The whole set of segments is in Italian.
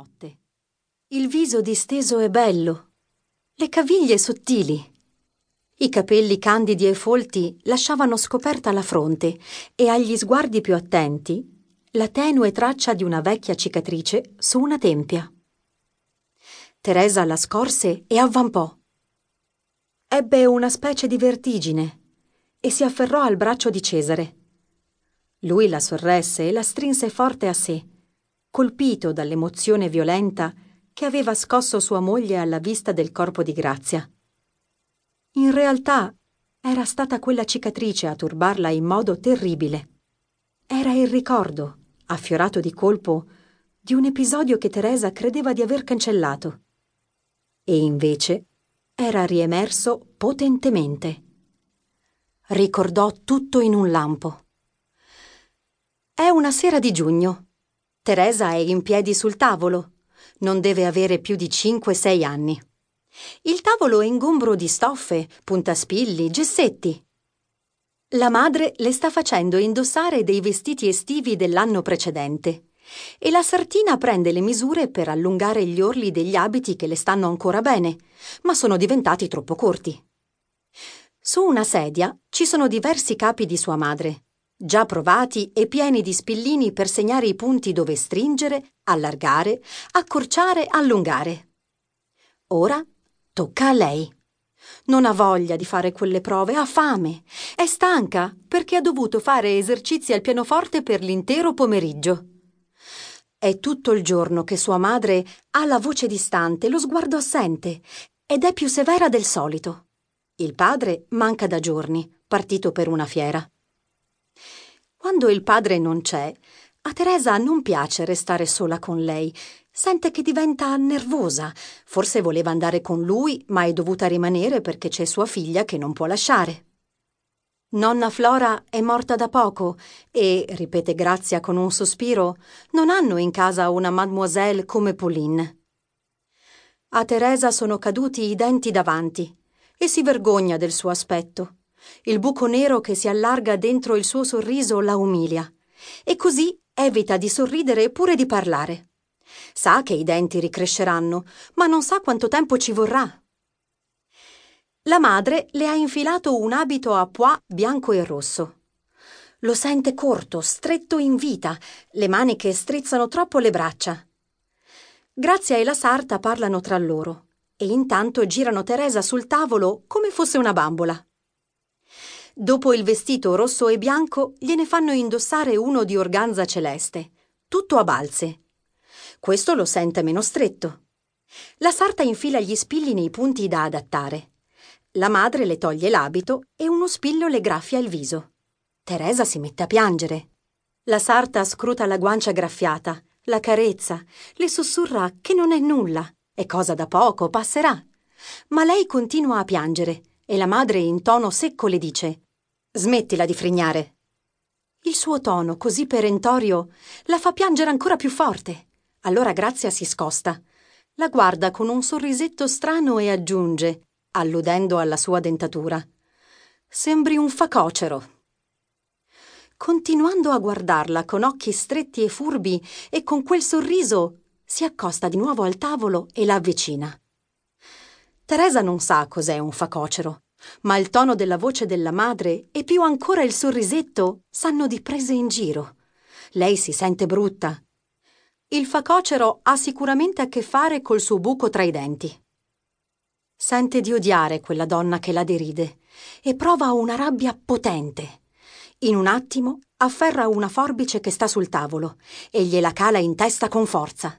notte. Il viso disteso e bello, le caviglie sottili. I capelli candidi e folti lasciavano scoperta la fronte e agli sguardi più attenti la tenue traccia di una vecchia cicatrice su una tempia. Teresa la scorse e avvampò. Ebbe una specie di vertigine e si afferrò al braccio di Cesare. Lui la sorresse e la strinse forte a sé, colpito dall'emozione violenta che aveva scosso sua moglie alla vista del corpo di Grazia. In realtà era stata quella cicatrice a turbarla in modo terribile. Era il ricordo, affiorato di colpo, di un episodio che Teresa credeva di aver cancellato. E invece era riemerso potentemente. Ricordò tutto in un lampo. È una sera di giugno. Teresa è in piedi sul tavolo. Non deve avere più di 5-6 anni. Il tavolo è ingombro di stoffe, puntaspilli, gessetti. La madre le sta facendo indossare dei vestiti estivi dell'anno precedente e la sartina prende le misure per allungare gli orli degli abiti che le stanno ancora bene, ma sono diventati troppo corti. Su una sedia ci sono diversi capi di sua madre, già provati e pieni di spillini per segnare i punti dove stringere, allargare, accorciare, allungare. Ora tocca a lei. Non ha voglia di fare quelle prove, ha fame. È stanca perché ha dovuto fare esercizi al pianoforte per l'intero pomeriggio. È tutto il giorno che sua madre ha la voce distante, lo sguardo assente ed è più severa del solito. Il padre manca da giorni, partito per una fiera. Quando il padre non c'è, a Teresa non piace restare sola con lei. Sente che diventa nervosa. Forse voleva andare con lui, ma è dovuta rimanere perché c'è sua figlia che non può lasciare. Nonna Flora è morta da poco e, ripete Grazia con un sospiro, non hanno in casa una mademoiselle come Pauline. A Teresa sono caduti i denti davanti e si vergogna del suo aspetto. Il buco nero che si allarga dentro il suo sorriso la umilia. E così evita di sorridere pure di parlare. Sa che i denti ricresceranno, ma non sa quanto tempo ci vorrà. La madre le ha infilato un abito a pois bianco e rosso. Lo sente corto, stretto in vita, le maniche strizzano troppo le braccia. Grazia e la sarta parlano tra loro e intanto girano Teresa sul tavolo come fosse una bambola. Dopo il vestito rosso e bianco, gliene fanno indossare uno di organza celeste, tutto a balze. Questo lo sente meno stretto. La sarta infila gli spilli nei punti da adattare. La madre le toglie l'abito e uno spillo le graffia il viso. Teresa si mette a piangere. La sarta scruta la guancia graffiata, la carezza, le sussurra che non è nulla, è cosa da poco, passerà. Ma lei continua a piangere e la madre in tono secco le dice Smettila di frignare. Il suo tono, così perentorio, la fa piangere ancora più forte. Allora Grazia si scosta. La guarda con un sorrisetto strano e aggiunge, alludendo alla sua dentatura. Sembri un facocero. Continuando a guardarla con occhi stretti e furbi e con quel sorriso, si accosta di nuovo al tavolo e la avvicina. Teresa non sa cos'è un facocero ma il tono della voce della madre e più ancora il sorrisetto sanno di prese in giro. Lei si sente brutta. Il facocero ha sicuramente a che fare col suo buco tra i denti. Sente di odiare quella donna che la deride e prova una rabbia potente. In un attimo afferra una forbice che sta sul tavolo e gliela cala in testa con forza.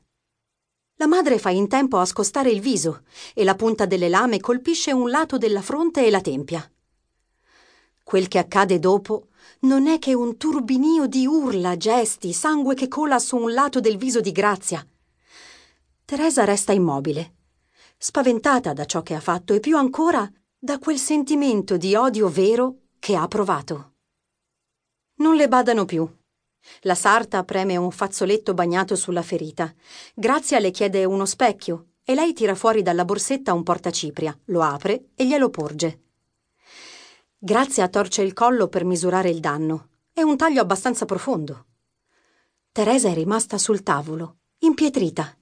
La madre fa in tempo a scostare il viso e la punta delle lame colpisce un lato della fronte e la tempia. Quel che accade dopo non è che un turbinio di urla, gesti, sangue che cola su un lato del viso di Grazia. Teresa resta immobile, spaventata da ciò che ha fatto e più ancora da quel sentimento di odio vero che ha provato. Non le badano più. La sarta preme un fazzoletto bagnato sulla ferita. Grazia le chiede uno specchio e lei tira fuori dalla borsetta un portacipria, lo apre e glielo porge. Grazia torce il collo per misurare il danno. È un taglio abbastanza profondo. Teresa è rimasta sul tavolo, impietrita.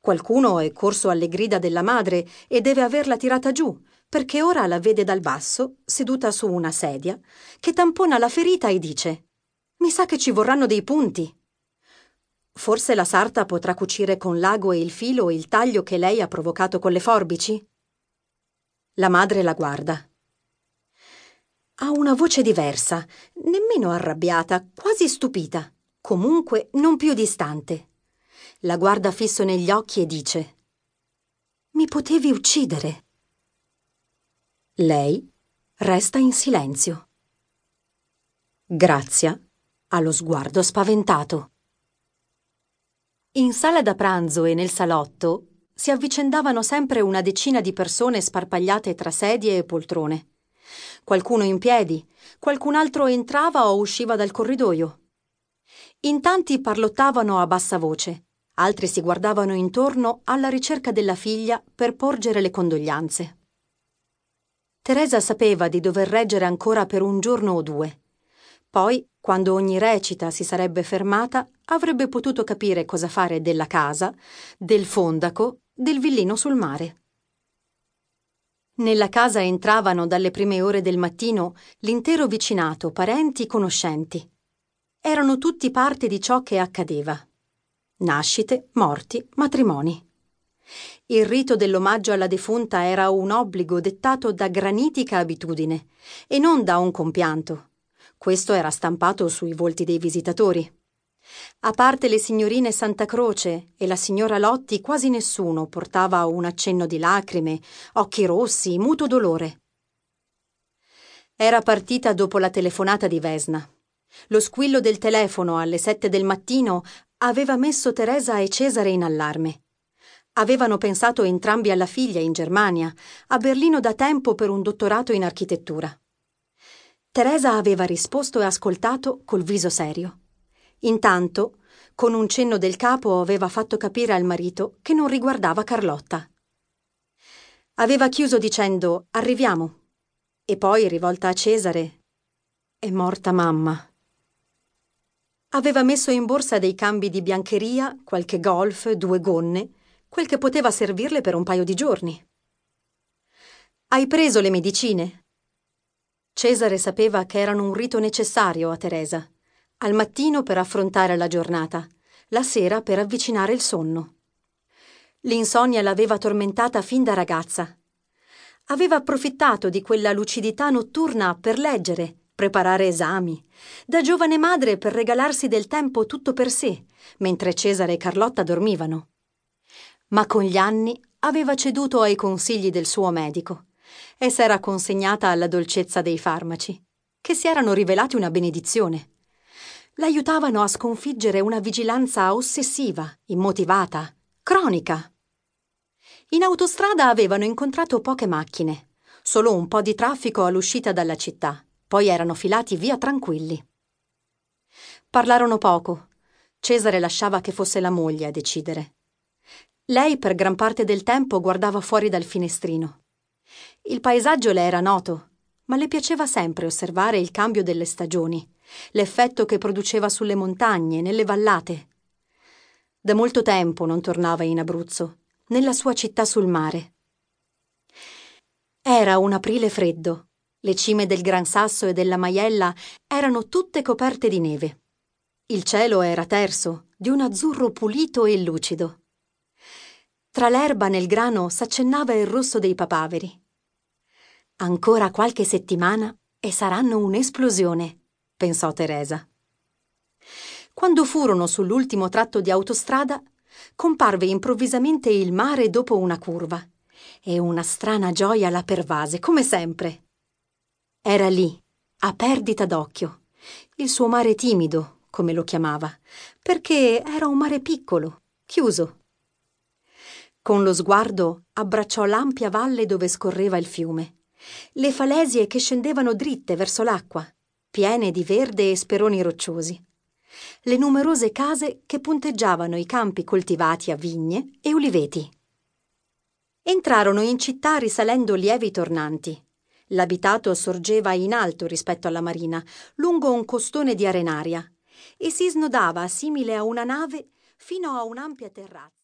Qualcuno è corso alle grida della madre e deve averla tirata giù, perché ora la vede dal basso, seduta su una sedia, che tampona la ferita e dice Mi sa che ci vorranno dei punti. Forse la sarta potrà cucire con l'ago e il filo il taglio che lei ha provocato con le forbici? La madre la guarda. Ha una voce diversa, nemmeno arrabbiata, quasi stupita, comunque non più distante. La guarda fisso negli occhi e dice Mi potevi uccidere. Lei resta in silenzio. Grazia ha lo sguardo spaventato. In sala da pranzo e nel salotto si avvicendavano sempre una decina di persone sparpagliate tra sedie e poltrone. Qualcuno in piedi, qualcun altro entrava o usciva dal corridoio. In tanti parlottavano a bassa voce, altri si guardavano intorno alla ricerca della figlia per porgere le condoglianze. Teresa sapeva di dover reggere ancora per un giorno o due. Poi, quando ogni recita si sarebbe fermata, avrebbe potuto capire cosa fare della casa, del fondaco, del villino sul mare. Nella casa entravano dalle prime ore del mattino l'intero vicinato, parenti, conoscenti. Erano tutti parte di ciò che accadeva. Nascite, morti, matrimoni. Il rito dell'omaggio alla defunta era un obbligo dettato da granitica abitudine e non da un compianto. Questo era stampato sui volti dei visitatori. A parte le signorine Santa Croce e la signora Lotti, quasi nessuno portava un accenno di lacrime, occhi rossi, muto dolore. Era partita dopo la telefonata di Vesna. Lo squillo del telefono alle sette del mattino aveva messo Teresa e Cesare in allarme. Avevano pensato entrambi alla figlia in Germania, a Berlino da tempo per un dottorato in architettura. Teresa aveva risposto e ascoltato col viso serio. Intanto, con un cenno del capo, aveva fatto capire al marito che non riguardava Carlotta. Aveva chiuso dicendo Arriviamo. E poi, rivolta a Cesare, È morta mamma. Aveva messo in borsa dei cambi di biancheria, qualche golf, due gonne, quel che poteva servirle per un paio di giorni. Hai preso le medicine? Cesare sapeva che erano un rito necessario a Teresa. Al mattino per affrontare la giornata, la sera per avvicinare il sonno. L'insonnia l'aveva tormentata fin da ragazza. Aveva approfittato di quella lucidità notturna per leggere, preparare esami, da giovane madre per regalarsi del tempo tutto per sé, mentre Cesare e Carlotta dormivano ma con gli anni aveva ceduto ai consigli del suo medico e s'era consegnata alla dolcezza dei farmaci, che si erano rivelati una benedizione. L'aiutavano a sconfiggere una vigilanza ossessiva, immotivata, cronica. In autostrada avevano incontrato poche macchine, solo un po' di traffico all'uscita dalla città, poi erano filati via tranquilli. Parlarono poco. Cesare lasciava che fosse la moglie a decidere. Lei per gran parte del tempo guardava fuori dal finestrino. Il paesaggio le era noto, ma le piaceva sempre osservare il cambio delle stagioni, l'effetto che produceva sulle montagne, nelle vallate. Da molto tempo non tornava in Abruzzo, nella sua città sul mare. Era un aprile freddo. Le cime del Gran Sasso e della Maiella erano tutte coperte di neve. Il cielo era terso, di un azzurro pulito e lucido. Tra l'erba nel grano s'accennava il rosso dei papaveri. Ancora qualche settimana e saranno un'esplosione, pensò Teresa. Quando furono sull'ultimo tratto di autostrada, comparve improvvisamente il mare dopo una curva e una strana gioia la pervase, come sempre. Era lì, a perdita d'occhio, il suo mare timido, come lo chiamava, perché era un mare piccolo, chiuso, con lo sguardo abbracciò l'ampia valle dove scorreva il fiume, le falesie che scendevano dritte verso l'acqua, piene di verde e speroni rocciosi, le numerose case che punteggiavano i campi coltivati a vigne e uliveti. Entrarono in città risalendo lievi tornanti. L'abitato sorgeva in alto rispetto alla marina, lungo un costone di arenaria, e si snodava simile a una nave fino a un'ampia terrazza.